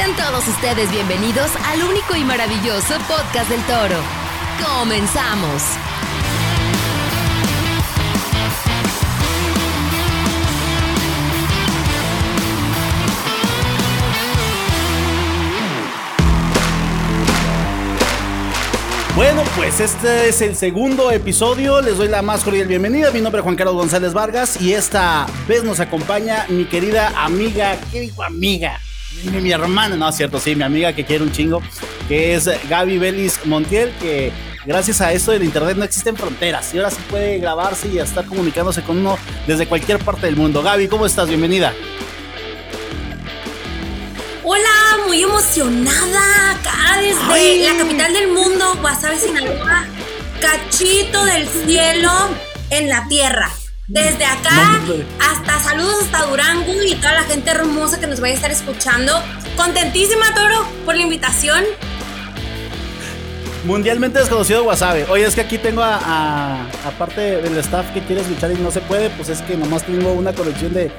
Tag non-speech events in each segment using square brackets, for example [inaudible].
Sean todos ustedes bienvenidos al único y maravilloso podcast del toro. Comenzamos. Bueno, pues este es el segundo episodio. Les doy la más cordial bienvenida. Mi nombre es Juan Carlos González Vargas y esta vez nos acompaña mi querida amiga. ¿Qué digo amiga? Mi, mi hermana, no es cierto, sí, mi amiga que quiere un chingo, que es Gaby Belis Montiel, que gracias a esto del internet no existen fronteras y ahora sí puede grabarse y estar comunicándose con uno desde cualquier parte del mundo. Gaby, ¿cómo estás? Bienvenida. Hola, muy emocionada acá desde Ay. la capital del mundo, Guasave, Sinaloa, cachito del cielo en la tierra. Desde acá hasta saludos hasta Durango y toda la gente hermosa que nos vaya a estar escuchando. Contentísima, Toro, por la invitación. Mundialmente desconocido Wasabe. Oye, es que aquí tengo a, a- aparte del staff que quiere escuchar y no se puede, pues es que nomás tengo una conexión de,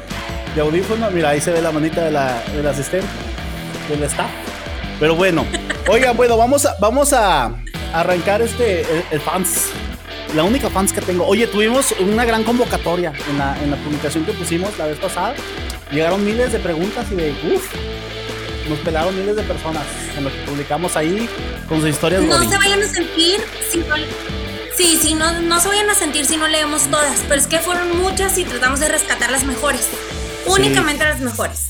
de audífono. Mira, ahí se ve la manita de la, del asistente, del staff. Pero bueno, oigan, bueno, vamos a, vamos a arrancar este, el, el fans. La única fans que tengo. Oye, tuvimos una gran convocatoria en la, en la publicación que pusimos la vez pasada. Llegaron miles de preguntas y de, uff, nos pelaron miles de personas en lo que publicamos ahí con sus historias No godín. se vayan a sentir si no. Sí, sí, no, no se vayan a sentir si no leemos todas, pero es que fueron muchas y tratamos de rescatar las mejores. Únicamente las mejores.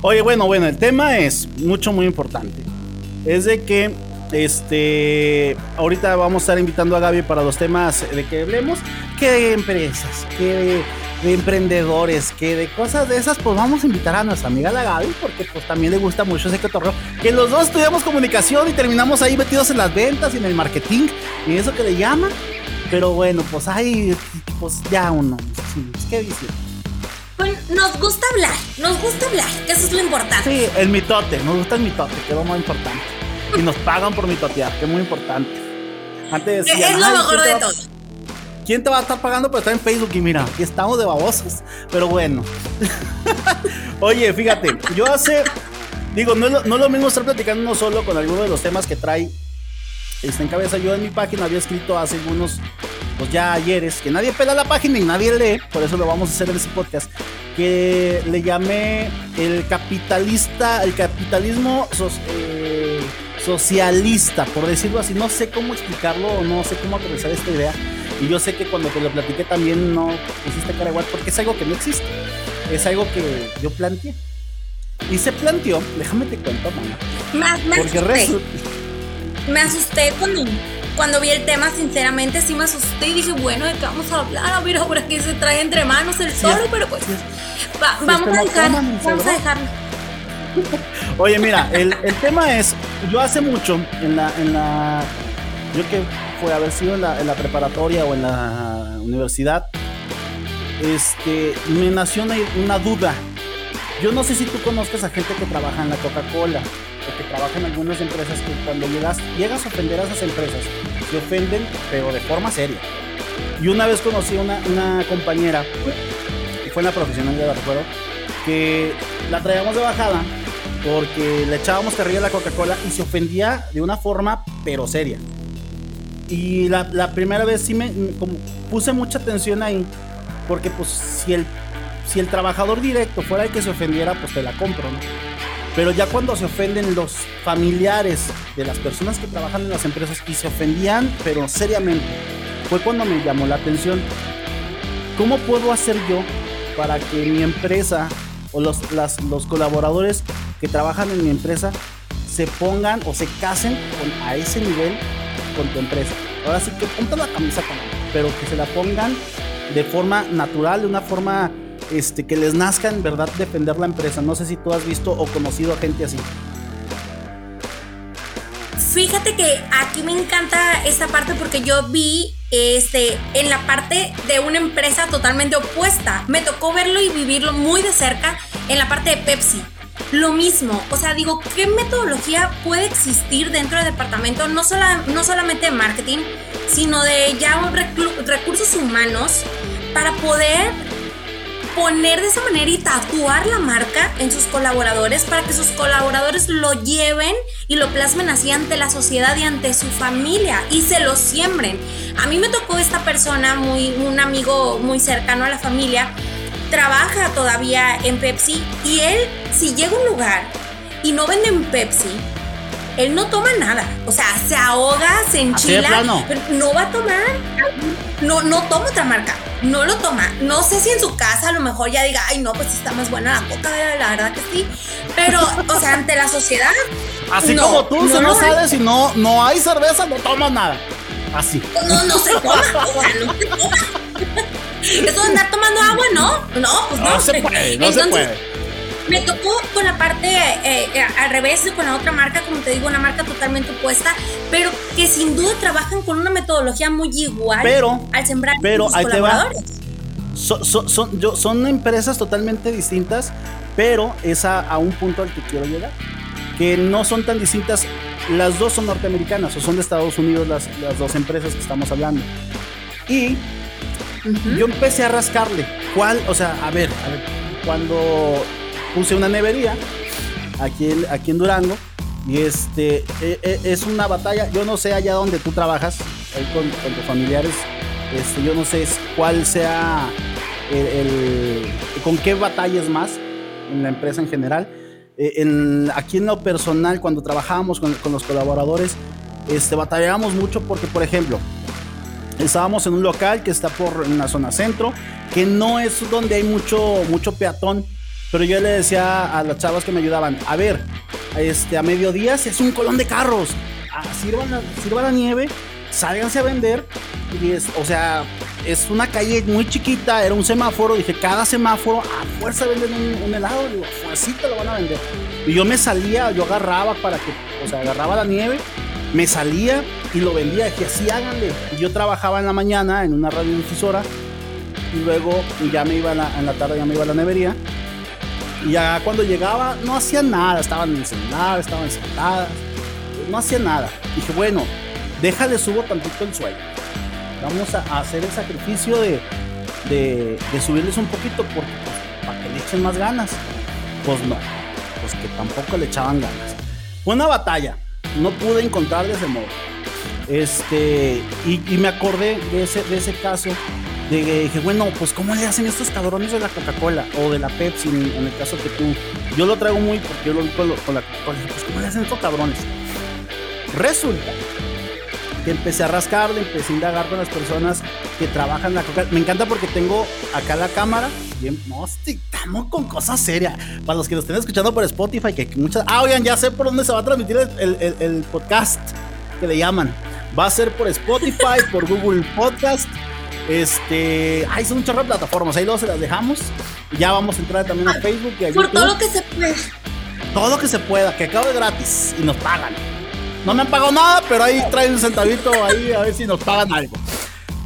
Oye, bueno, bueno, el tema es mucho, muy importante. Es de que, este, ahorita vamos a estar invitando a Gaby para los temas de que hablemos, que de empresas, que de, de emprendedores, que de cosas de esas, pues vamos a invitar a nuestra amiga la Gaby, porque pues también le gusta mucho ese cotorreo. Que los dos estudiamos comunicación y terminamos ahí metidos en las ventas y en el marketing y eso que le llaman. Pero bueno, pues ahí, pues ya uno, sí, ¿qué dice? Pues nos gusta hablar, nos gusta hablar, que eso es lo importante. Sí, el mitote, nos gusta el mitote, que es lo más importante. Y nos pagan por mitotear, que es muy importante. Antes decían, es lo "Ay, mejor ¿quién te de todo. ¿Quién te va a estar pagando? Pues está en Facebook y mira, aquí estamos de babosos. Pero bueno. [laughs] Oye, fíjate, yo hace. Digo, no es, lo, no es lo mismo estar platicando uno solo con alguno de los temas que trae este, en cabeza. Yo en mi página había escrito hace unos, pues ya ayeres, que nadie pela la página y nadie lee, por eso lo vamos a hacer en ese podcast, que le llamé el capitalista, el capitalismo sos- eh, socialista, por decirlo así. No sé cómo explicarlo no sé cómo aterrizar esta idea. Y yo sé que cuando te lo platiqué también no pusiste cara igual, porque es algo que no existe. Es algo que yo planteé. Y se planteó, déjame te cuento, mamá. Me, me Porque asusté, me asusté cuando, cuando vi el tema, sinceramente sí me asusté y dije, bueno, ¿de qué vamos a hablar? A ver ahora qué se trae entre manos el toro, pero pues va- vamos a que no dejar, toman, vamos a dejarlo. [laughs] Oye, mira, el, el tema es, yo hace mucho en la, en la, yo que fue haber sido en la, preparatoria o en la universidad, este, me nació una, duda. Yo no sé si tú conozcas a gente que trabaja en la Coca-Cola o que trabaja en algunas empresas que cuando llegas, llegas a ofender a esas empresas, se ofenden, pero de forma seria. Y una vez conocí a una, una compañera, que fue en la profesional, la recuerdo, que la traíamos de bajada porque le echábamos carrilla a la Coca-Cola y se ofendía de una forma pero seria. Y la, primera vez sí me como puse mucha atención ahí, porque pues si el, si el trabajador directo fuera el que se ofendiera, pues te la compro, ¿no? Pero ya cuando se ofenden los familiares de las personas que trabajan en las empresas y se ofendían, pero seriamente, fue cuando me llamó la atención. ¿Cómo puedo hacer yo para que mi empresa o los, las- los colaboradores que trabajan en mi empresa se pongan o se casen con, a ese nivel con tu empresa? Ahora sí que ponte la camisa con pero que se la pongan de forma natural, de una forma este, que les nazca en verdad defender la empresa. No sé si tú has visto o conocido a gente así. Fíjate que aquí me encanta esta parte porque yo vi este en la parte de una empresa totalmente opuesta. Me tocó verlo y vivirlo muy de cerca en la parte de Pepsi. Lo mismo, o sea, digo, ¿qué metodología puede existir dentro del departamento? No, sola- no solamente de marketing, sino de ya recursos humanos para poder poner de esa manera y tatuar la marca en sus colaboradores para que sus colaboradores lo lleven y lo plasmen así ante la sociedad y ante su familia y se lo siembren. A mí me tocó esta persona, muy, un amigo muy cercano a la familia, trabaja todavía en Pepsi y él, si llega a un lugar y no venden Pepsi, él no toma nada. O sea, se ahoga, se enchila, pero no va a tomar, no, no toma otra marca no lo toma. No sé si en su casa a lo mejor ya diga, ay, no, pues está más buena la coca, la verdad que sí. Pero, o sea, ante la sociedad. Así como tú, no, si no sales y no, no hay cerveza, no tomas nada. Así. No, no se toma, o sea, no se toma. [laughs] Eso de andar tomando agua, no, no, pues no. No se puede, no se puede me tocó con la parte eh, eh, al revés, con la otra marca, como te digo, una marca totalmente opuesta, pero que sin duda trabajan con una metodología muy igual pero, al sembrar pero sus colaboradores. son, yo, son empresas totalmente distintas, pero es a, un punto al que quiero llegar. Que no son tan distintas, las dos son norteamericanas o son de Estados Unidos las, las dos empresas que estamos hablando. Y yo empecé a rascarle. ¿Cuál? O sea, a ver, a ver, cuando puse una nevería aquí, aquí en Durango. Y este e, e, es una batalla. Yo no sé allá donde tú trabajas, ahí con, tus familiares. Este, yo no sé cuál sea el, con qué batallas más en la empresa en general. E, en, aquí en lo personal, cuando trabajábamos con, con, los colaboradores, este, batallábamos mucho porque, por ejemplo, estábamos en un local que está por en la zona centro, que no es donde hay mucho, mucho peatón pero yo le decía a las chavas que me ayudaban, a ver, este, a mediodía es un colón de carros, ah, sirvan, la, la nieve, sálganse a vender. Y es, o sea, es una calle muy chiquita, era un semáforo, dije, cada semáforo a fuerza venden un, helado, digo, así te lo van a vender. Y yo me salía, yo agarraba para que, o sea, agarraba la nieve, me salía y lo vendía, dije, así háganle. Y yo trabajaba en la mañana en una radiodifusora y luego ya me iba en la tarde, ya me iba a la nevería y ya cuando llegaba no hacía nada, estaban en estaban sentadas, no hacía nada. Dije, bueno, déjale subo tantito el sueldo. Vamos a hacer el sacrificio de, de, subirles un poquito pues, para que le echen más ganas. Pues no, pues que tampoco le echaban ganas. Fue una batalla, no pude encontrar de ese modo. Este, y, y me acordé de ese, de ese caso dije, bueno, pues ¿cómo le hacen estos cabrones de la Coca-Cola o de la Pepsi en, el caso que tú? Yo lo traigo muy porque yo lo vi con, la Coca-Cola. Pues ¿cómo le hacen estos cabrones? Resulta que empecé a rascarle, empecé a indagar con las personas que trabajan la Coca. Me encanta porque tengo acá la cámara. Bien, no, estamos con cosas serias. Para los que nos estén escuchando por Spotify, que muchas. Ah, oigan, ya sé por dónde se va a transmitir el, el, el podcast que le llaman. Va a ser por Spotify, por Google Podcast este, hay son de plataformas, ahí luego se las dejamos. Ya vamos a entrar también a Facebook y a Por todo lo que se pueda. Todo lo que se pueda, que acabe gratis y nos pagan. No me han pagado nada, pero ahí traen un centavito ahí a ver si nos pagan algo.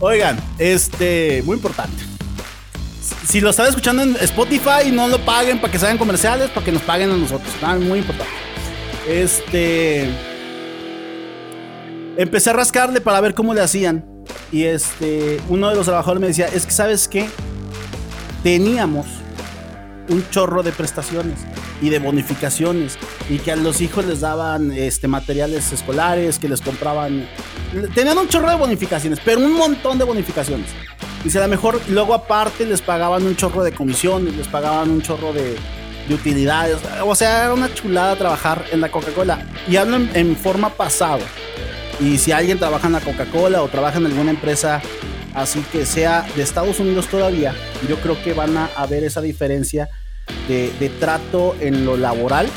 Oigan, este, muy importante. Si lo están escuchando en Spotify, no lo paguen para que se hagan comerciales, para que nos paguen a nosotros. muy importante. Este. Empecé a rascarle para ver cómo le hacían. Y este, uno de los trabajadores me decía, es que sabes qué, teníamos un chorro de prestaciones y de bonificaciones y que a los hijos les daban este, materiales escolares, que les compraban, tenían un chorro de bonificaciones, pero un montón de bonificaciones. Dice, a lo mejor luego aparte les pagaban un chorro de comisiones, les pagaban un chorro de, de utilidades, o sea, era una chulada trabajar en la Coca-Cola. Y hablo en, en forma pasada y si alguien trabaja en la Coca-Cola o trabaja en alguna empresa así que sea de Estados Unidos todavía, yo creo que van a ver esa diferencia de, trato en lo laboral,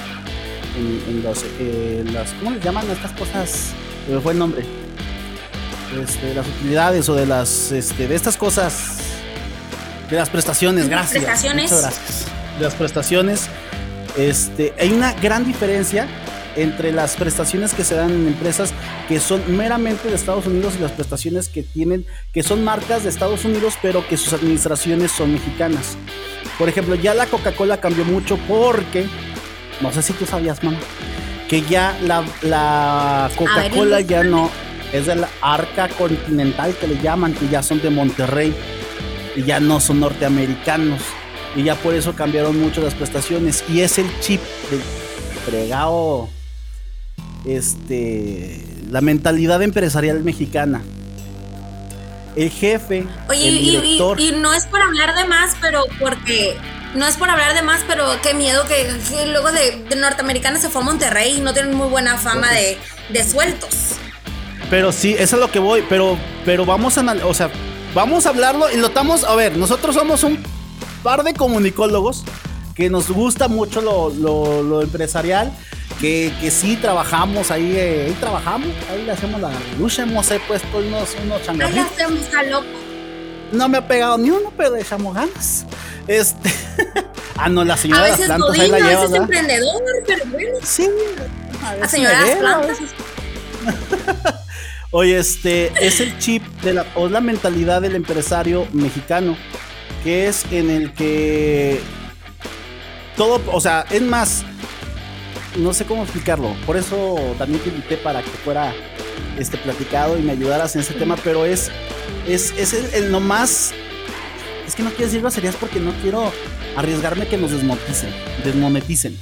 en, los, eh, las, ¿cómo les llaman estas cosas? Me fue el nombre. Este, las utilidades o de las, este, de estas cosas, de las prestaciones, gracias. Prestaciones. Muchas gracias. De las prestaciones, este, hay una gran diferencia entre las prestaciones que se dan en empresas que son meramente de Estados Unidos y las prestaciones que tienen, que son marcas de Estados Unidos, pero que sus administraciones son mexicanas. Por ejemplo, ya la Coca-Cola cambió mucho porque, no sé si tú sabías, mamá, que ya la, Coca-Cola ya no es de la Arca Continental que le llaman, que ya son de Monterrey y ya no son norteamericanos. y ya por eso cambiaron mucho las prestaciones y es el chip del fregado este la mentalidad empresarial mexicana el jefe Oye, el y- y- director y, no es por hablar de más, pero porque. No es por hablar de más, pero qué miedo que, que luego de, de norteamericanos se fue a Monterrey y no tienen muy buena fama de, de sueltos. Pero sí, eso es lo que voy. Pero, pero vamos a, o sea, vamos a hablarlo y lo estamos. A ver, nosotros somos un par de comunicólogos que nos gusta mucho lo, lo- lo empresarial. Que, que sí trabajamos ahí, eh, ahí trabajamos, ahí le hacemos la lucha, hemos puesto unos, unos changarritos. hacemos está loco. No me ha pegado ni uno, pero le echamos ganas. Este. [laughs] ah, no, la A señora de las plantas ahí la a lleva, veces ¿verdad? emprendedor, pero bueno. Sí, a La señora de las a plantas. [laughs] Oye, este es el chip de la, o la mentalidad del empresario mexicano, que es en el que todo, o sea, es más, no sé cómo explicarlo, por eso también te invité para que fuera este platicado y me ayudaras en ese tema, pero es, es, es el, el nomás, es que no quiero decir groserías porque no quiero arriesgarme que nos desmoneticen, desmoneticen.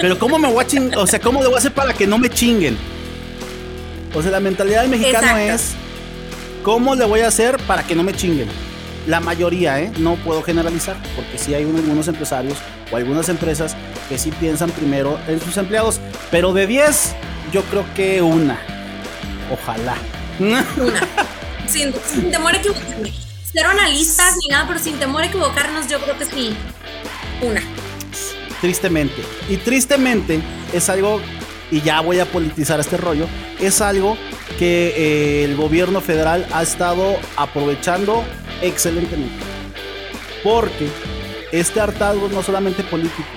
Pero ¿cómo me voy a chingar? O sea, ¿cómo le voy a hacer para que no me chinguen? O sea, la mentalidad del mexicano Exacto. es ¿cómo le voy a hacer para que no me chinguen? La mayoría, ¿eh? No puedo generalizar, porque sí hay un- algunos empresarios o algunas empresas que sí piensan primero en sus empleados, pero de 10, yo creo que una. Ojalá. Una. [laughs] sin, sin temor a equivocarme. Cero analistas ni nada, pero sin temor a equivocarnos, yo creo que sí. Una. tristemente. Y tristemente es algo, y ya voy a politizar este rollo, es algo que eh, el gobierno federal ha estado aprovechando excelentemente. Porque este hartazgo no solamente político,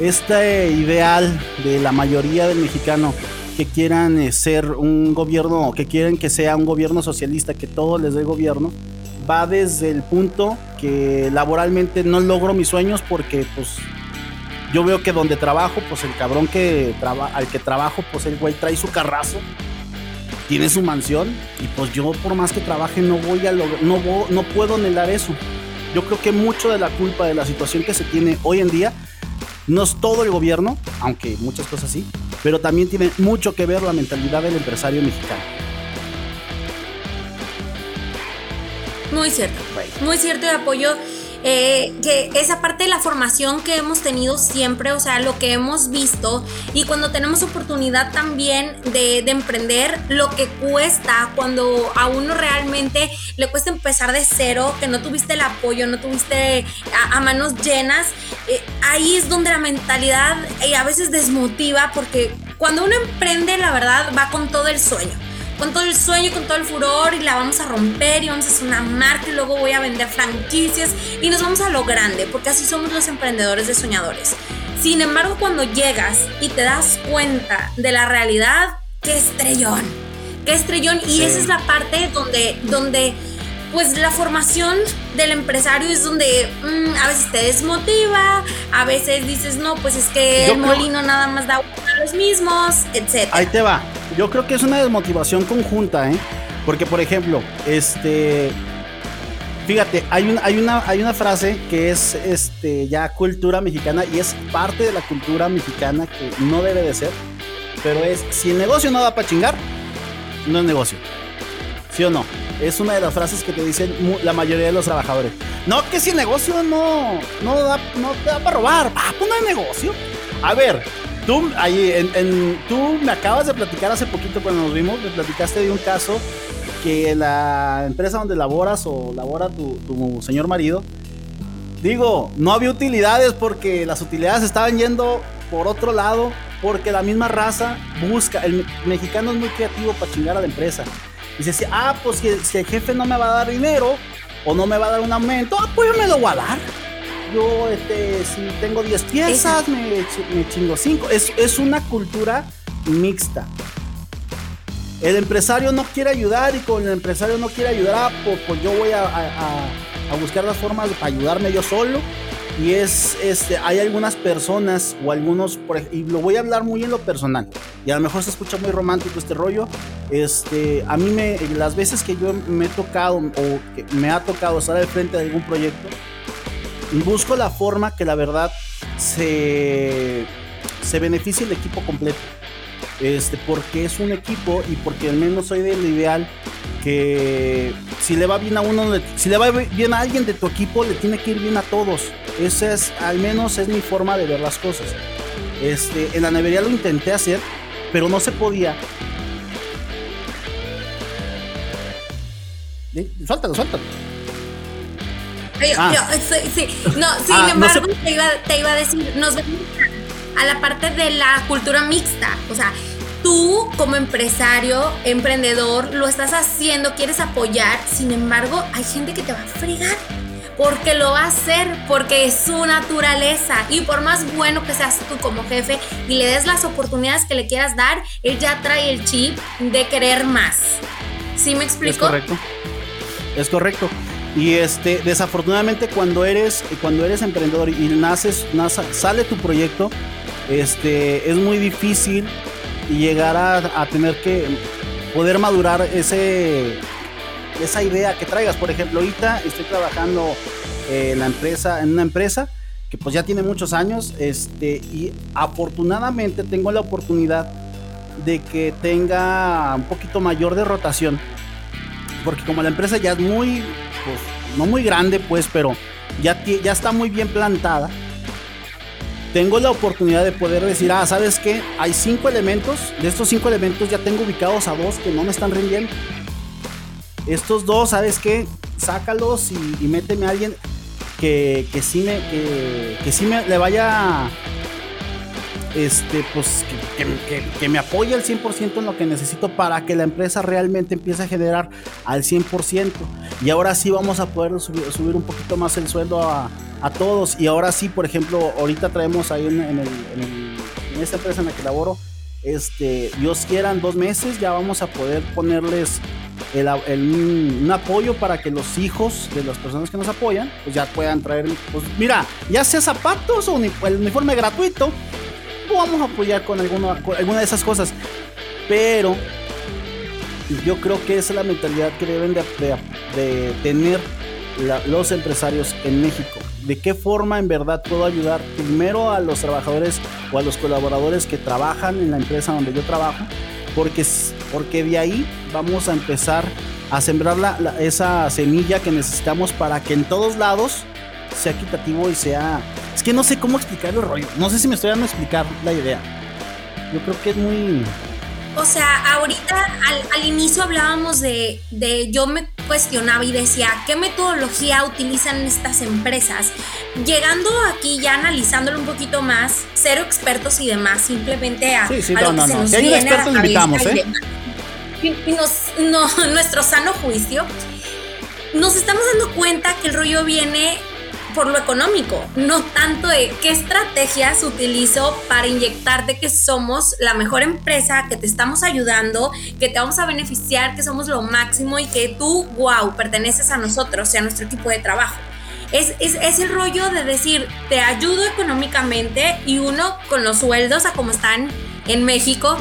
este ideal de la mayoría del mexicano que quieran eh, ser un gobierno, que quieren que sea un gobierno socialista, que todo les dé gobierno, va desde el punto que laboralmente no logro mis sueños porque pues yo veo que donde trabajo, pues el cabrón al que trabajo, pues el güey trae su carrazo, tiene su mansión y pues yo por más que trabaje no voy a lograr, no, no puedo anhelar eso. Yo creo que mucho de la culpa de la situación que se tiene hoy en día no es todo el gobierno, aunque muchas cosas sí, pero también tiene mucho que ver la mentalidad del empresario mexicano. Muy cierto. Muy cierto y apoyo eh, que esa parte de la formación que hemos tenido siempre, o sea, lo que hemos visto y cuando tenemos oportunidad también de, de emprender, lo que cuesta cuando a uno realmente le cuesta empezar de cero, que no tuviste el apoyo, no tuviste a, a manos llenas, eh, ahí es donde la mentalidad eh, a veces desmotiva porque cuando uno emprende, la verdad, va con todo el sueño con todo el sueño, con todo el furor y la vamos a romper y vamos a hacer una marca y luego voy a vender franquicias y nos vamos a lo grande, porque así somos los emprendedores de soñadores. Sin embargo, cuando llegas y te das cuenta de la realidad, qué estrellón, qué estrellón y Sí. esa es la parte donde donde pues la formación del empresario es donde mm, a veces te desmotiva, a veces dices, no, pues es que Yo el creo- molino nada más da a los mismos, etc. Ahí te va. Yo creo que es una desmotivación conjunta, ¿eh? Porque, por ejemplo, este. Fíjate, hay una, hay una, hay una frase que es este, ya cultura mexicana y es parte de la cultura mexicana que no debe de ser. Pero es: si el negocio no da para chingar, no es negocio. ¿Sí o no? Es una de las frases que te dicen la mayoría de los trabajadores. No, que si el negocio no, no, da, no te da para robar. Ah, pues no hay negocio. A ver, tú, ahí, en, en- tú me acabas de platicar hace poquito cuando nos vimos, me platicaste de un caso que la empresa donde laboras o labora tu, tu señor marido, digo, no había utilidades porque las utilidades estaban yendo por otro lado, porque la misma raza busca, el me- mexicano es muy creativo para chingar a la empresa. Dice, ah, pues si, si el jefe no me va a dar dinero o no me va a dar un aumento, ah, pues yo me lo voy a dar. Yo, este, si tengo 10 piezas, me, me chingo 5. Es, es una cultura mixta. El empresario no quiere ayudar y con el empresario no quiere ayudar, ah, pues, pues yo voy a, a- a- a buscar las formas para ayudarme yo solo. Y es, este, hay algunas personas o algunos, y lo voy a hablar muy en lo personal, y a lo mejor se escucha muy romántico este rollo. Este, a mí me, las veces que yo me he tocado o que me ha tocado estar al frente de algún proyecto, busco la forma que la verdad se, se beneficie el equipo completo. Este, porque es un equipo y porque al menos soy del ideal que si le va bien a uno, si le va bien a alguien de tu equipo, le tiene que ir bien a todos. Esa es, al menos es mi forma de ver las cosas. Este, en la nevería lo intenté hacer, pero no se podía. Suéltalo, suéltalo. Ah. sí, no, [laughs] sin ah, embargo, te, iba, te, iba, a decir, nos vemos a la parte de la cultura mixta. O sea, tú como empresario, emprendedor, lo estás haciendo, quieres apoyar, sin embargo, hay gente que te va a fregar. Porque lo va a hacer, porque es su naturaleza. Y por más bueno que seas tú como jefe y le des las oportunidades que le quieras dar, él ya trae el chip de querer más. ¿Sí me explico? Es correcto. Es correcto. Y este, desafortunadamente cuando eres, cuando eres emprendedor y naces, sale tu proyecto, este, es muy difícil llegar a, tener que poder madurar ese, esa idea que traigas. Por ejemplo, ahorita estoy trabajando en la empresa, en una empresa que pues ya tiene muchos años, este, y afortunadamente tengo la oportunidad de que tenga un poquito mayor de rotación. Porque como la empresa ya es muy, pues, no muy grande, pues, pero ya, ya está muy bien plantada tengo la oportunidad de poder decir, ah, ¿sabes qué? Hay cinco elementos, de estos cinco elementos ya tengo ubicados a dos que no me están rindiendo. Estos dos, ¿sabes qué? Sácalos y, méteme a alguien que, que sí me, que, que sí me le vaya este, pues, que, me apoye al 100% en lo que necesito para que la empresa realmente empiece a generar al 100%. Y ahora sí vamos a poder subir, un poquito más el sueldo a, todos. Y ahora sí, por ejemplo, ahorita traemos ahí en, esta empresa en la que laboro, este, Dios quieran dos meses, ya vamos a poder ponerles un apoyo para que los hijos de las personas que nos apoyan, pues ya puedan traer, pues mira, ya sea zapatos o el uniforme gratuito, vamos a apoyar con alguna, alguna de esas cosas. Pero yo creo que esa es la mentalidad que deben de, tener los empresarios en México. ¿De qué forma en verdad puedo ayudar primero a los trabajadores o a los colaboradores que trabajan en la empresa donde yo trabajo? Porque, porque de ahí vamos a empezar a sembrar esa semilla que necesitamos para que en todos lados sea equitativo y sea es que no sé cómo explicar el rollo. No sé si me estoy dando a explicar la idea. Yo creo que es muy. O sea, ahorita al, inicio hablábamos de, de, yo me cuestionaba y decía, ¿qué metodología utilizan estas empresas? Llegando aquí ya analizándolo un poquito más, cero expertos y demás, simplemente a, sí, sí, no, no, no. Si hay un experto, invitamos, ¿eh? Y, nos, no, [laughs] nuestro sano juicio, nos estamos dando cuenta que el rollo viene por lo económico, no tanto de qué estrategias utilizo para inyectarte que somos la mejor empresa, que te estamos ayudando, que te vamos a beneficiar, que somos lo máximo y que tú, wow, perteneces a nosotros y a nuestro equipo de trabajo. Es, es, el rollo de decir, te ayudo económicamente y uno con los sueldos a como están en México,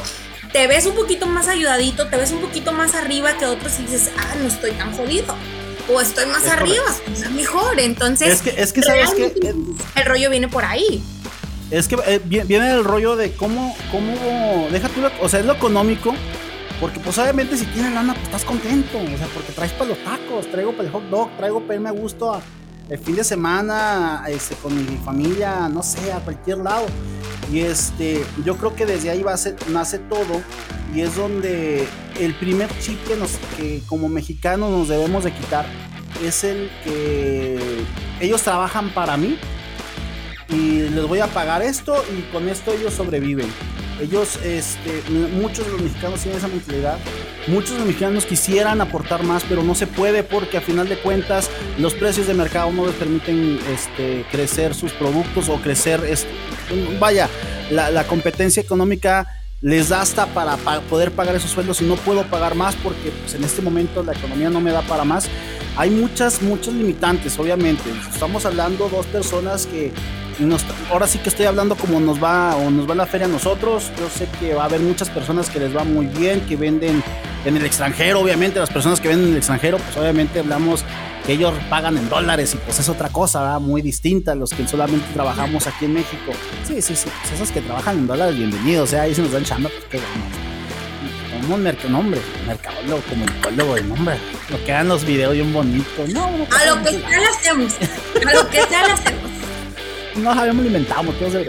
te ves un poquito más ayudadito, te ves un poquito más arriba que otros y dices, ah, no estoy tan jodido o estoy más arriba, o mejor. Entonces, es que, es que sabes que el rollo viene por ahí. Es que eh, viene el rollo de cómo, cómo, deja tú, o sea, es lo económico, porque pues obviamente si tienes lana, pues estás contento, o sea, porque traes para los tacos, traigo para el hot dog, traigo para irme a gusto el fin de semana este, con mi familia, no sé, a cualquier lado. Y este, yo creo que desde ahí nace todo y es donde el primer chip que, nos, que como mexicanos nos debemos de quitar es el que ellos trabajan para mí y les voy a pagar esto y con esto ellos sobreviven. Ellos, este, muchos de los mexicanos tienen esa mentalidad. Muchos mexicanos quisieran aportar más, pero no se puede porque a final de cuentas los precios de mercado no les permiten este, crecer sus productos o crecer, este, vaya, la, competencia económica les da hasta para, poder pagar esos sueldos y no puedo pagar más porque pues, en este momento la economía no me da para más. Hay muchas, muchos limitantes, obviamente. Estamos hablando dos personas que ahora sí que estoy hablando como nos va o nos va la feria a nosotros. Yo sé que va a haber muchas personas que les va muy bien, que venden en el extranjero, obviamente, las personas que ven en el extranjero, pues obviamente hablamos que ellos pagan en dólares y pues es otra cosa, ¿verdad? muy distinta a los que solamente trabajamos aquí en México. Sí, sí, sí, pues esos que trabajan en dólares, bienvenidos, o sea, ahí se nos dan chamba, pues qué bueno. Como un nombre, mercadólogo, como el pueblo, de nombre. Lo que hagan los videos bien bonitos. No, no a lo que sea lo hacemos. A lo que sea lo hacemos. No sabemos lo inventamos, todo se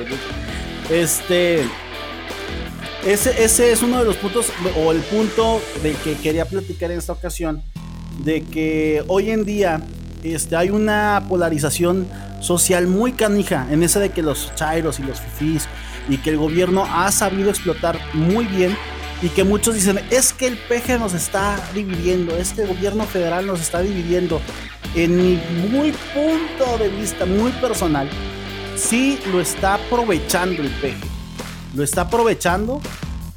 Este. Ese, ese es uno de los puntos, o el punto de que quería platicar en esta ocasión, de que hoy en día este, hay una polarización social muy canija en ese de que los chairos y los fifís y que el gobierno ha sabido explotar muy bien y que muchos dicen, es que el peje nos está dividiendo, este gobierno federal nos está dividiendo. En mi muy punto de vista, muy personal, sí lo está aprovechando el peje. Lo está aprovechando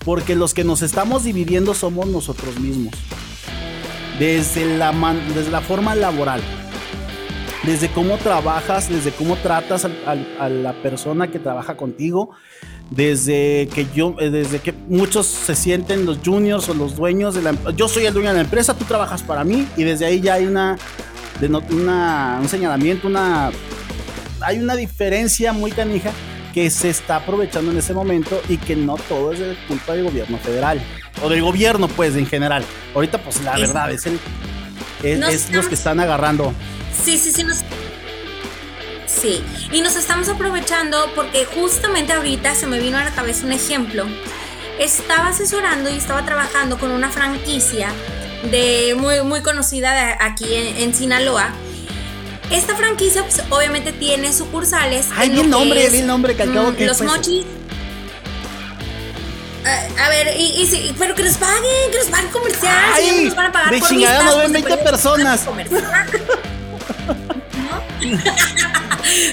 porque los que nos estamos dividiendo somos nosotros mismos. Desde la, desde la forma laboral, desde cómo trabajas, desde cómo tratas a la persona que trabaja contigo, desde que yo, eh, desde que muchos se sienten los juniors o los dueños de la yo soy el dueño de la empresa, tú trabajas para mí y desde ahí ya hay una, una un señalamiento, una hay una diferencia muy canija que se está aprovechando en ese momento y que no todo es de culpa del gobierno federal o del gobierno pues en general. Ahorita pues la verdad es el es, los que están agarrando. Sí, sí, sí, nos, Sí, y nos estamos aprovechando porque justamente ahorita se me vino a la cabeza un ejemplo. Estaba asesorando y estaba trabajando con una franquicia de muy, muy conocida aquí en, Sinaloa. Esta franquicia pues, obviamente tiene sucursales. Ay, el nombre, el nombre que acabo mm, que Los mochis. A, ver, y, pero que nos paguen, que nos paguen comercial. Ay, nos van a pagar de chingada no ven 20 personas. [laughs]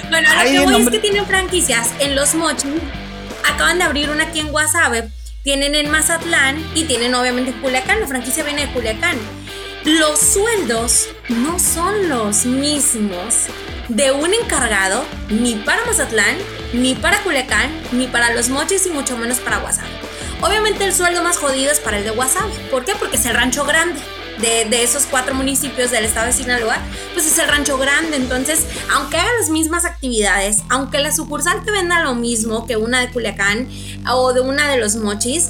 bueno, lo que voy es que tienen franquicias en Los Mochis. Acaban de abrir una aquí en Guasave. Tienen en Mazatlán y tienen obviamente en Culiacán. La franquicia viene de Culiacán. Los sueldos no son los mismos de un encargado ni para Mazatlán, ni para Culiacán, ni para Los Mochis y mucho menos para Guasave. Obviamente el sueldo más jodido es para el de Guasave. ¿Por qué? Porque es el rancho grande de, esos cuatro municipios del estado de Sinaloa, pues es el rancho grande. Entonces, aunque haga las mismas actividades, aunque la sucursal te venda lo mismo que una de Culiacán o de una de los mochis,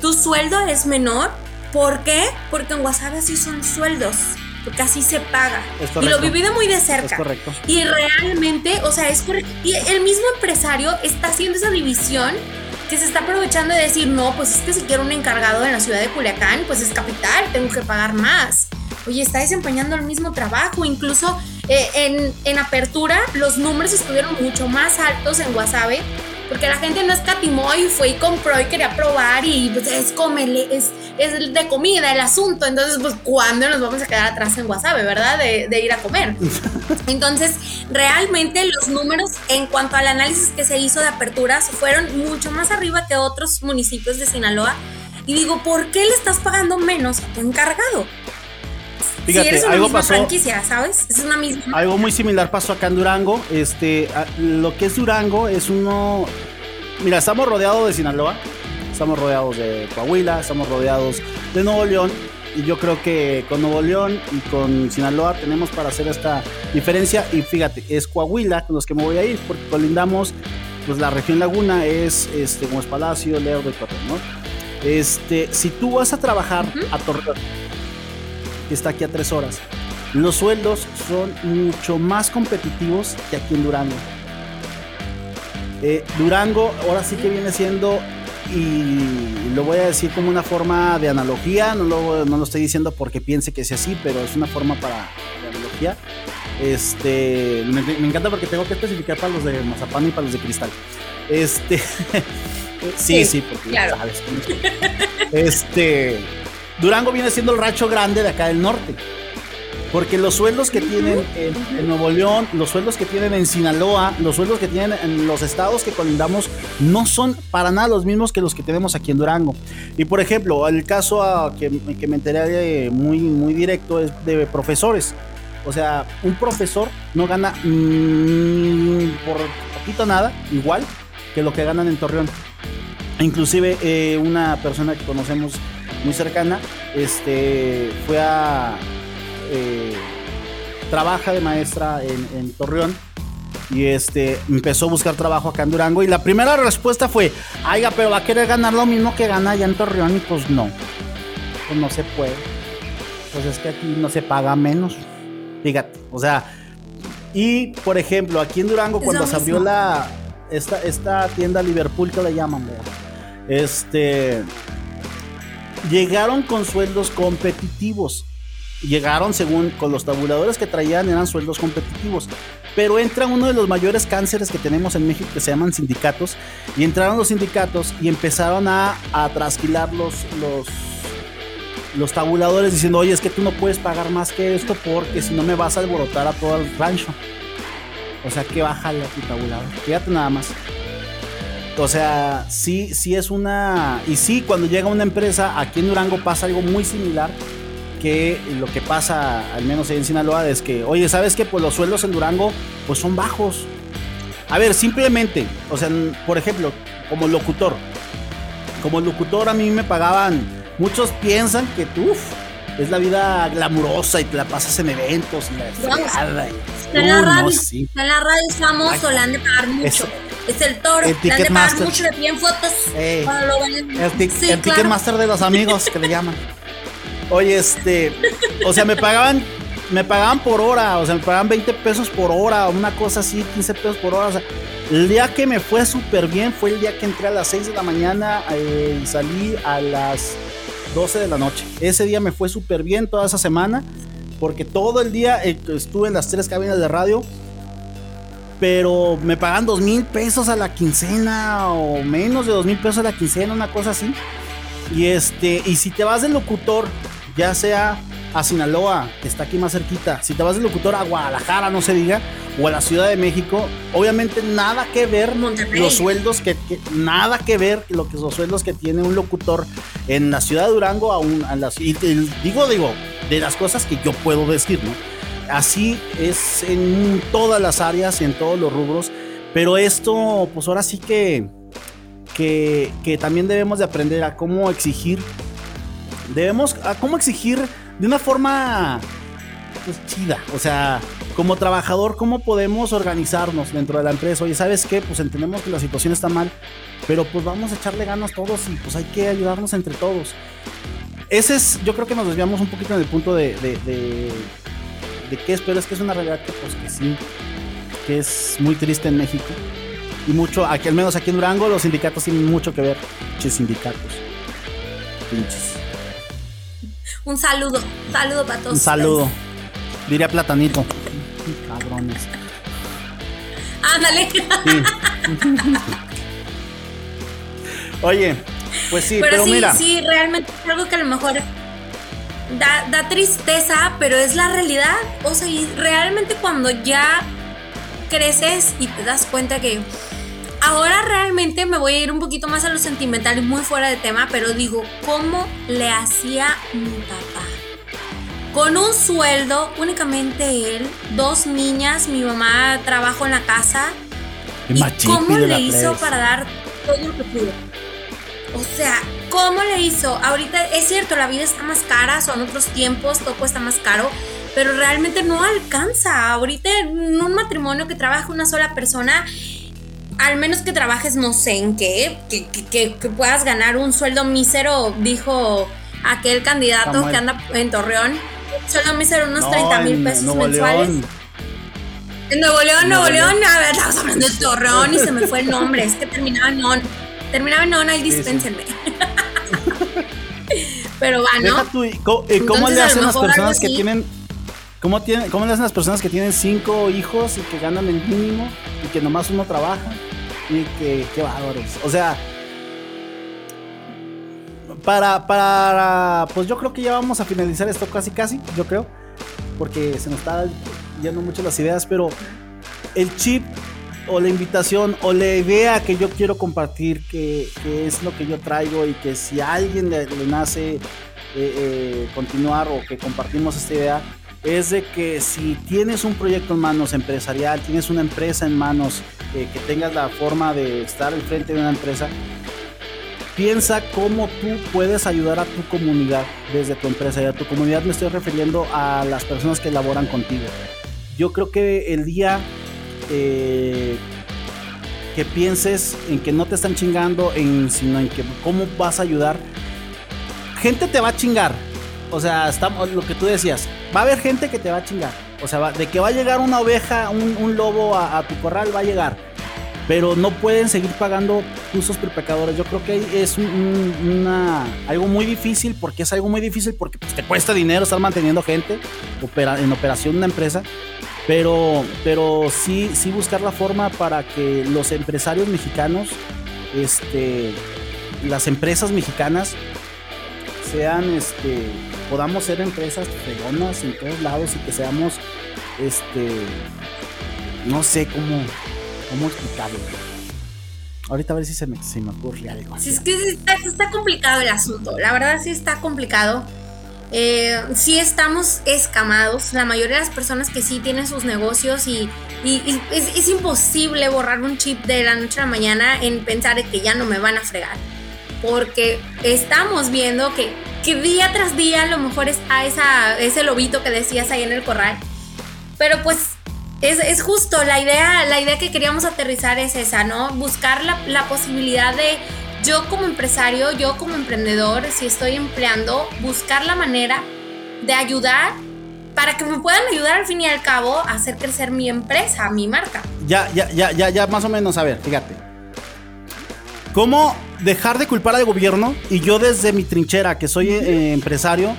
tu sueldo es menor. ¿Por qué? Porque en Guasave sí son sueldos porque así se paga. y lo viví de muy de cerca. correcto. Y realmente, o sea, es correcto. Y el mismo empresario está haciendo esa división que se está aprovechando de decir, no, pues es que si quiero un encargado en la ciudad de Culiacán, pues es capital, tengo que pagar más. Oye, está desempeñando el mismo trabajo, incluso eh, en, en apertura los números estuvieron mucho más altos en Guasave porque la gente no escatimó y fue y compró y quería probar y pues es comerle, es, es de comida el asunto. Entonces, pues, ¿cuándo nos vamos a quedar atrás en WhatsApp, verdad? De, de ir a comer. [laughs] Entonces, realmente los números en cuanto al análisis que se hizo de aperturas fueron mucho más arriba que otros municipios de Sinaloa. Y digo, ¿por qué le estás pagando menos a tu encargado? Fíjate, eres algo pasó. franquicia, ¿sabes? Es una misma. [laughs] Algo muy similar pasó acá en Durango. Este, lo que es Durango es uno. Mira, estamos rodeados de Sinaloa, estamos rodeados de Coahuila, estamos rodeados de Nuevo León. Y yo creo que con Nuevo León y con Sinaloa tenemos para hacer esta diferencia. Y fíjate, es Coahuila con los que me voy a ir, porque colindamos, pues la región Laguna es este, como es Palacio, Lerdo y Torreón, ¿no? Este, si tú vas a trabajar a Torreón, que está aquí a tres horas. Los sueldos son mucho más competitivos que aquí en Durango. Eh, Durango ahora sí que viene siendo, y lo voy a decir como una forma de analogía, no lo, no lo estoy diciendo porque piense que sea así, pero es una forma para de analogía. Este, me, encanta porque tengo que especificar para los de mazapán y para los de cristal. Este, [laughs] sí, sí, porque claro. sabes. Este, Durango viene siendo el racho grande de acá del norte. Porque los sueldos que tienen en, Nuevo León, los sueldos que tienen en Sinaloa, los sueldos que tienen en los estados que colindamos, no son para nada los mismos que los que tenemos aquí en Durango. Y por ejemplo, el caso que, me enteré muy, muy directo es de profesores. O sea, un profesor no gana por poquito nada, igual que lo que ganan en Torreón. Inclusive eh, una persona que conocemos muy cercana, este, fue a... Eh, trabaja de maestra en, en Torreón y este empezó a buscar trabajo acá en Durango. Y la primera respuesta fue, aiga, pero va a querer ganar lo mismo que gana allá en Torreón y pues no, pues no se puede, pues es que aquí no se paga menos, fíjate, o sea, y por ejemplo, aquí en Durango cuando se abrió la, esta, esta tienda Liverpool que le llaman, este, llegaron con sueldos competitivos, llegaron según con los tabuladores que traían eran sueldos competitivos pero entra uno de los mayores cánceres que tenemos en México que se llaman sindicatos y entraron los sindicatos y empezaron a, a trasquilar los, los, los tabuladores diciendo, oye, es que tú no puedes pagar más que esto porque si no me vas a alborotar a todo el rancho. O sea, que bájale a tu tabulador. Fíjate nada más. O sea, sí, sí es una... Y sí, cuando llega una empresa, aquí en Durango pasa algo muy similar que lo que pasa, al menos en Sinaloa, es que, oye, ¿sabes qué? Pues los sueldos en Durango, pues son bajos. A ver, simplemente, o sea, por ejemplo, como locutor. Como locutor a mí me pagaban, muchos piensan que, uff, es la vida glamurosa y te la pasas en eventos y la fregada. en, la radio, en la radio estamos le han de pagar mucho. Es, el toro, le han de pagar mucho, le piden fotos. el, Ticketmaster de los amigos que le llaman. [laughs] Oye, este, o sea, me pagaban, me pagaban por hora, o sea, me pagaban 20 pesos por hora, una cosa así, 15 pesos por hora. O sea, el día que me fue súper bien fue el día que entré a las 6 de la mañana eh, y salí a las 12 de la noche. Ese día me fue súper bien toda esa semana, porque todo el día eh, estuve en las tres cabinas de radio. Pero me pagan dos mil pesos a la quincena o menos de dos mil pesos a la quincena, una cosa así. Y este, y si te vas de locutor ya sea a Sinaloa, que está aquí más cerquita, si te vas de locutor a Guadalajara, no se diga, o a la Ciudad de México, obviamente nada que ver los sueldos que, nada que ver lo que los sueldos que tiene un locutor en la ciudad de Durango a, un, a y digo digo de las cosas que yo puedo decir, ¿no? Así es en todas las áreas y en todos los rubros, pero esto pues ahora sí que que, que también debemos de aprender a cómo exigir debemos, cómo exigir de una forma pues, chida, o sea, como trabajador, cómo podemos organizarnos dentro de la empresa. Oye, ¿sabes qué? Pues entendemos que la situación está mal, pero pues vamos a echarle ganas todos y pues hay que ayudarnos entre todos. Ese es, yo creo que nos desviamos un poquito en el punto de, de, de, qué es, pero es que es una realidad que pues que sí, que es muy triste en México. Y mucho, aquí al menos aquí en Durango, los sindicatos tienen mucho que ver. Pinches sindicatos. Pinches. Un saludo, saludo para todos. Un saludo. Diría platanito. Cabrones. Ándale. Oye, pues sí, pero, sí, mira. Sí, realmente es algo que a lo mejor da, da tristeza, pero es la realidad. O sea, y realmente cuando ya creces y te das cuenta que Ahora realmente me voy a ir un poquito más a lo sentimental y muy fuera de tema, pero digo, ¿cómo le hacía mi papá? Con un sueldo, únicamente él, dos niñas, mi mamá trabajo en la casa. ¿Y cómo le hizo para dar todo lo que pudo? O sea, ¿cómo le hizo? Ahorita es cierto, la vida está más cara, son otros tiempos, todo cuesta más caro, pero realmente no alcanza. Ahorita en un matrimonio que trabaja una sola persona, al menos que trabajes no sé en qué, que, puedas ganar un sueldo mísero, dijo aquel candidato que anda en Torreón. Sueldo mísero, unos 30 mil pesos mensuales. En Nuevo León, Nuevo, León. a ver, estamos hablando de Torreón y se me fue el nombre, es que terminaba en on. Terminaba en on, ahí dispénsenme. Pero va, ¿no? ¿Cómo, le hacen las personas que tienen ¿Cómo, tiene, ¿Cómo le hacen las personas que tienen cinco hijos y que ganan el mínimo y que nomás uno trabaja? Y que, qué bárbaros. O sea, para, para, pues yo creo que ya vamos a finalizar esto casi, casi, yo creo, porque se nos está yendo mucho las ideas, pero el chip o la invitación o la idea que yo quiero compartir, que, es lo que yo traigo y que si a alguien le, nace eh, eh, continuar o que compartimos esta idea, es de que si tienes un proyecto en manos empresarial, tienes una empresa en manos, eh, que tengas la forma de estar al frente de una empresa, piensa cómo tú puedes ayudar a tu comunidad desde tu empresa. Y a tu comunidad me estoy refiriendo a las personas que laboran contigo. Yo creo que el día eh, que pienses en que no te están chingando, en, sino en que cómo vas a ayudar, gente te va a chingar. O sea, estamos, lo que tú decías, va a haber gente que te va a chingar. O sea, de que va a llegar una oveja, un, lobo a tu corral, va a llegar pero no pueden seguir pagando usos prepecadores. Yo creo que es una, algo muy difícil, porque es algo muy difícil porque pues, te cuesta dinero estar manteniendo gente en operación una empresa. Pero, pero sí, sí buscar la forma para que los empresarios mexicanos, este, las empresas mexicanas, sean, este, podamos ser empresas fregonas en todos lados y que seamos, este, no sé cómo, ¿Cómo explicarlo? Ahorita a ver si se me, ocurre algo. Sí, es que está, complicado el asunto. La verdad sí está complicado. Eh, sí estamos escamados. La mayoría de las personas que sí tienen sus negocios y, es, imposible borrar un chip de la noche a la mañana en pensar que ya no me van a fregar. Porque estamos viendo que, día tras día a lo mejor es a esa, ese lobito que decías ahí en el corral. Pero pues es, justo, la idea, la idea que queríamos aterrizar es esa, ¿no? Buscar la, posibilidad de yo como empresario, yo como emprendedor, si estoy empleando, buscar la manera de ayudar para que me puedan ayudar al fin y al cabo a hacer crecer mi empresa, mi marca. Ya, ya, ya, ya, ya, más o menos, a ver, fíjate. ¿Cómo dejar de culpar al gobierno? Y yo desde mi trinchera, que soy eh, empresario,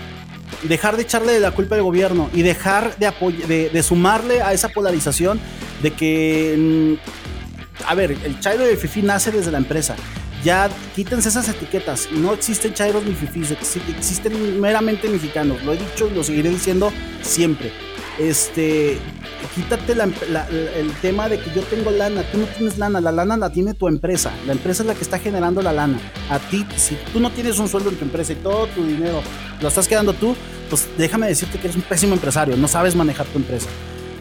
dejar de echarle la culpa al gobierno y dejar de, de, sumarle a esa polarización de que, mm, a ver, el Chairo de Fifi nace desde la empresa. Ya quítense esas etiquetas. No existen Chairos ni Fifis, existen meramente mexicanos. Lo he dicho y lo seguiré diciendo siempre. Este, quítate el tema de que yo tengo lana, tú no tienes lana, la lana la tiene tu empresa, la empresa es la que está generando la lana. A ti, si tú no tienes un sueldo en tu empresa y todo tu dinero lo estás quedando tú, pues déjame decirte que eres un pésimo empresario, no sabes manejar tu empresa.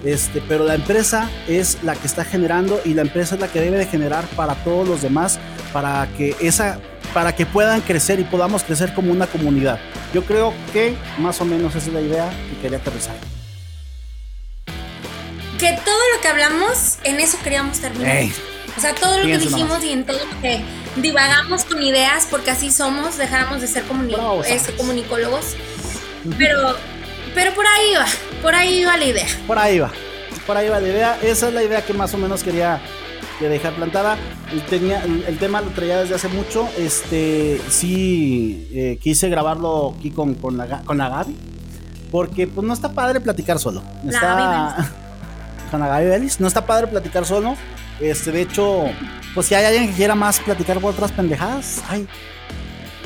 Este, pero la empresa es la que está generando y la empresa es la que debe de generar para todos los demás, para que esa para que puedan crecer y podamos crecer como una comunidad. Yo creo que más o menos esa es la idea que quería aterrizar que todo lo que hablamos, en eso queríamos terminar. o sea, todo lo que dijimos y en todo lo que divagamos con ideas, porque así somos, dejamos de ser comunicólogos. Pero, pero por ahí va, por ahí va la idea. Por ahí va, por ahí va la idea. Esa es la idea que más o menos quería dejar plantada. Tenía, el, tema lo traía desde hace mucho. Este, sí, eh, quise grabarlo aquí con, con, la, con la Gaby. Porque pues no está padre platicar solo. Está, con la Gaby No está padre platicar solo. Este, de hecho, pues si hay alguien que quiera más platicar con otras pendejadas, ay,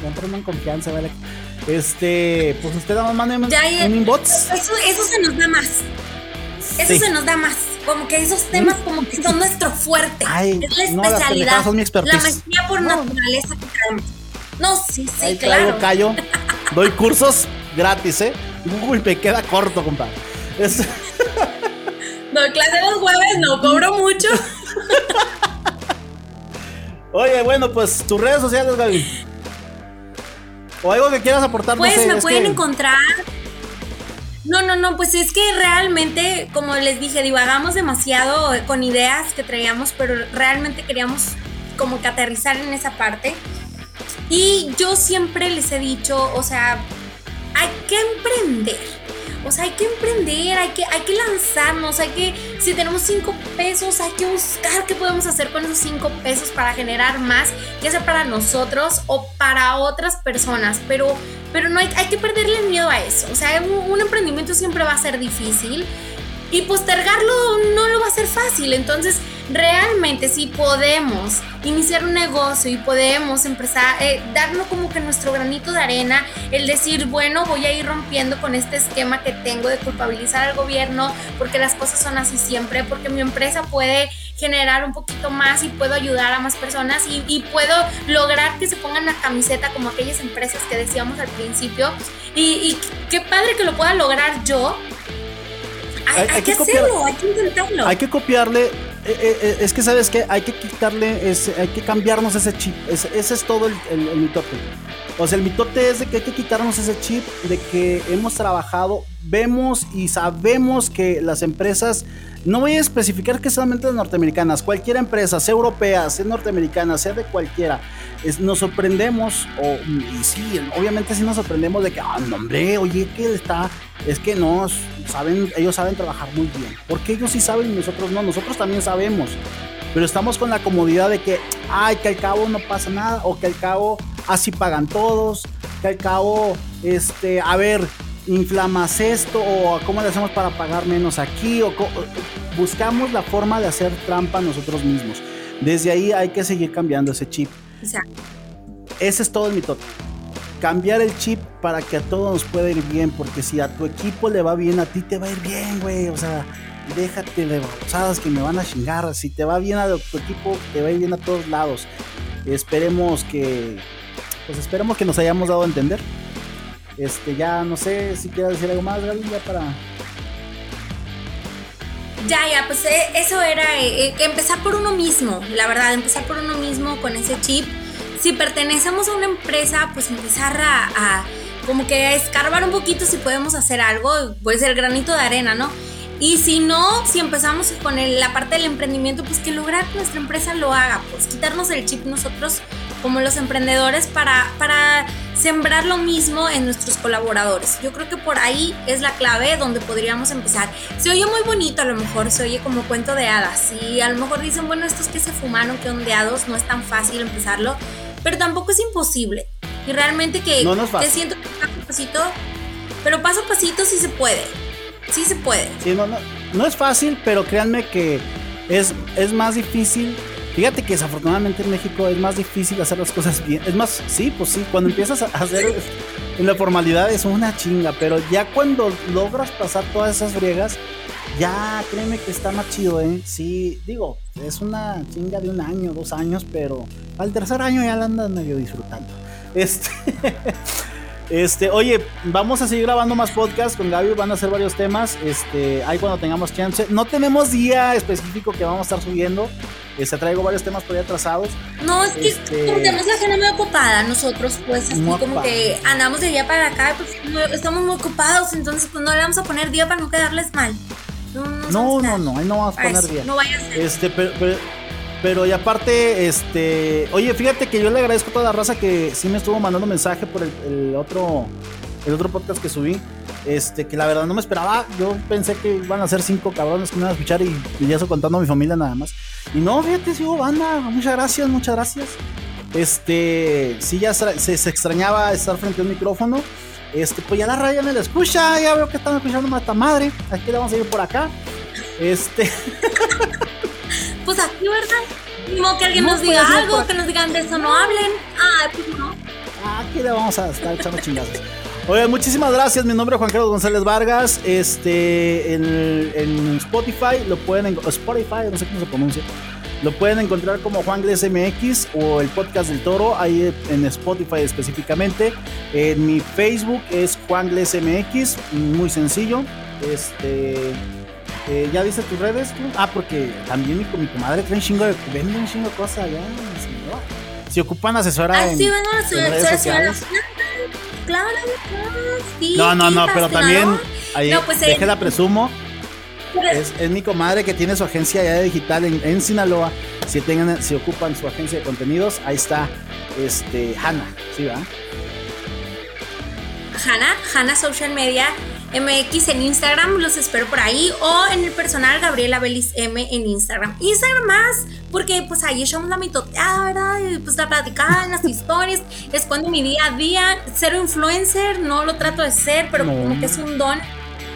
entrando en confianza, ¿vale? Este, pues usted nada más mande un, inbox. Eso, eso se nos da más. Eso se nos da más. Como que esos temas como que son nuestro fuerte. Ay, es la especialidad. No, son mi la maestría por naturaleza que traemos. No, sí, sí, Ahí claro. callo. [laughs] Doy cursos gratis, ¿eh? Uy, me queda corto, compadre. Es... No, clase los jueves, no cobro mucho. [laughs] Oye, bueno, pues tus redes sociales, Gaby. O algo que quieras aportar. Pues me pueden encontrar. No, no, no, pues es que realmente, como les dije, divagamos demasiado con ideas que traíamos, pero realmente queríamos como que aterrizar en esa parte. Y yo siempre les he dicho, o sea, hay que emprender o sea, hay que emprender, hay que, hay que lanzarnos, hay que, si tenemos cinco pesos, hay que buscar qué podemos hacer con esos cinco pesos para generar más, ya sea para nosotros o para otras personas, pero, pero no hay, hay que perderle miedo a eso. O sea, un emprendimiento siempre va a ser difícil y postergarlo no lo va a ser fácil. Entonces, realmente si podemos iniciar un negocio y podemos empezar, eh, darnos como que nuestro granito de arena, el decir, bueno, voy a ir rompiendo con este esquema que tengo de culpabilizar al gobierno porque las cosas son así siempre, porque mi empresa puede generar un poquito más y puedo ayudar a más personas y, y puedo lograr que se pongan la camiseta como aquellas empresas que decíamos al principio y, y qué padre que lo pueda lograr yo hay, que, hacerlo, hay que intentarlo. Hay que copiarle eh, eh, es que sabes que hay que quitarle, ese, hay que cambiarnos ese chip. Ese, es todo el, el, mitote. O sea, el mitote es de que hay que quitarnos ese chip de que hemos trabajado, vemos y sabemos que las empresas, no voy a especificar que solamente las norteamericanas, cualquier empresa, sea europea, sea norteamericana, sea de cualquiera, es, nos sorprendemos, o, y sí, obviamente sí nos sorprendemos de que, ah, hombre, oye, que está, es que no, saben, ellos saben trabajar muy bien. Porque ellos sí saben y nosotros no, nosotros también sabemos. Pero estamos con la comodidad de que, ay, que al cabo no pasa nada, o que al cabo así pagan todos, que al cabo, este, a ver, inflamas esto, o cómo le hacemos para pagar menos aquí, o buscamos la forma de hacer trampa nosotros mismos. Desde ahí hay que seguir cambiando ese chip. Ese es todo el mitote. Cambiar el chip para que a todos nos pueda ir bien, porque si a tu equipo le va bien, a ti te va a ir bien, güey. O sea, déjate de babosadas que me van a chingar. Si te va bien a tu equipo, te va a ir bien a todos lados. Esperemos que, pues esperemos que nos hayamos dado a entender. Este, ya no sé si quieres decir algo más, Gaby, ya para. Ya, ya, pues eh, eso era eh, eh, empezar por uno mismo, la verdad, empezar por uno mismo con ese chip si pertenecemos a una empresa, pues empezar a, como que escarbar un poquito si podemos hacer algo, puede ser granito de arena, ¿no? Y si no, si empezamos con la parte del emprendimiento, pues que lograr que nuestra empresa lo haga, pues quitarnos el chip nosotros como los emprendedores para, para sembrar lo mismo en nuestros colaboradores. Yo creo que por ahí es la clave donde podríamos empezar. Se oye muy bonito, a lo mejor se oye como cuento de hadas. Y a lo mejor dicen, bueno, estos que se fumaron, que ondeados, no es tan fácil empezarlo pero tampoco es imposible. Y realmente que no, te siento que paso a pasito, pero paso a pasito sí se puede. Sí se puede. Sí, no, no, no es fácil, pero créanme que es, es más difícil. Fíjate que desafortunadamente en México es más difícil hacer las cosas bien. Es más, sí, pues sí, cuando empiezas a hacer en la formalidad es una chinga, pero ya cuando logras pasar todas esas briegas, ya créeme que está más chido, ¿eh? Sí, digo, es una chinga de un año, dos años, pero al tercer año ya la andas medio disfrutando. Este, [laughs] este, oye, vamos a seguir grabando más podcasts con Gaby, van a hacer varios temas. Este, ahí cuando tengamos chance. No tenemos día específico que vamos a estar subiendo. Este, traigo varios temas por ahí atrasados. No, es que este, tenemos la agenda muy ocupada nosotros, pues así como que andamos de día para acá, pues estamos muy ocupados, entonces pues no le vamos a poner día para no quedarles mal. No, no, no, no, ahí no vamos a poner día. No a ser. Este, pero, pero y aparte, este, oye, fíjate que yo le agradezco a toda la raza que sí me estuvo mandando mensaje por el, otro, el otro podcast que subí. Este, que la verdad no me esperaba. Yo pensé que iban a ser cinco cabrones que me iban a escuchar y, y eso contando a mi familia nada más. Y no, fíjate, hubo banda. Muchas gracias, muchas gracias. Este, sí, ya se, se extrañaba estar frente a un micrófono. Este, pues ya la radio me la escucha, ya veo que están escuchando más esta madre. Aquí le vamos a ir por acá. Este. [laughs] pues aquí, ¿verdad? Como que alguien nos pues, diga algo, que nos digan de eso, no hablen. Ah, pues no. Aquí le vamos a estar echando chingazos. Oye, muchísimas gracias. Mi nombre es Juan Carlos González Vargas. Este, en, en Spotify lo pueden, en Spotify, no sé cómo se pronuncia. Lo pueden encontrar como Juan MX o el podcast del Toro, ahí en Spotify específicamente. En mi Facebook es Juan MX, muy sencillo. Este. Eh, ¿Ya dice tus redes? Ah, porque también mi, mi comadre trae un chingo de. Vende un chingo de cosas allá. Si ocupan asesora. Ah, en, sí, bueno, en redes sociales. Claro, sí, no, no, no, pero también. Ahí, no, pues, la presumo. Es, mi comadre que tiene su agencia ya digital en, Sinaloa. Si, tengan, si ocupan su agencia de contenidos, ahí está este, Hanna, ¿sí va? Hanna, Hanna Social Media MX en Instagram, los espero por ahí. O en el personal Gabriela Belis M en Instagram. Instagram más, porque pues ahí echamos la mitoteada, ¿verdad? Y, pues la platicada en las historias. [laughs] Es cuando mi día a día, cero influencer, no lo trato de ser, pero como que es un don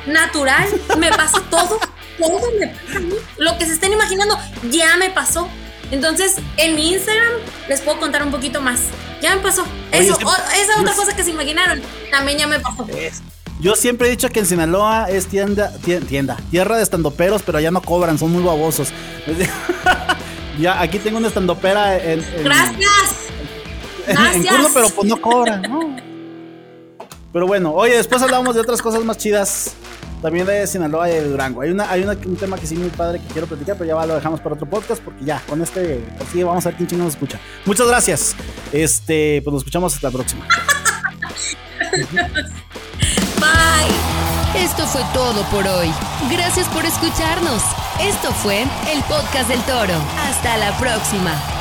natural, me pasa todo, todo me pasa a mí. Lo que se estén imaginando ya me pasó. Entonces, en mi Instagram les puedo contar un poquito más. Ya me pasó. Eso, esa otra cosa que se imaginaron, también ya me pasó. Yo siempre he dicho que en Sinaloa es tienda, tienda, tierra de estandoperos, pero allá no cobran, son muy babosos. [laughs] ya, aquí tengo una estandopera en, en Gracias. [laughs] En, Gracias. En curso, pero pues no cobran, ¿no? Pero bueno, oye, después hablamos de otras cosas más chidas. También de Sinaloa y de Durango. Hay, una, hay un tema que sí, muy padre que quiero platicar, pero ya lo dejamos para otro podcast porque ya, con este, pues así vamos a ver quién nos escucha. Muchas gracias. Este, pues nos escuchamos hasta la próxima. [laughs] Esto fue todo por hoy. Gracias por escucharnos. Esto fue el podcast del toro. Hasta la próxima.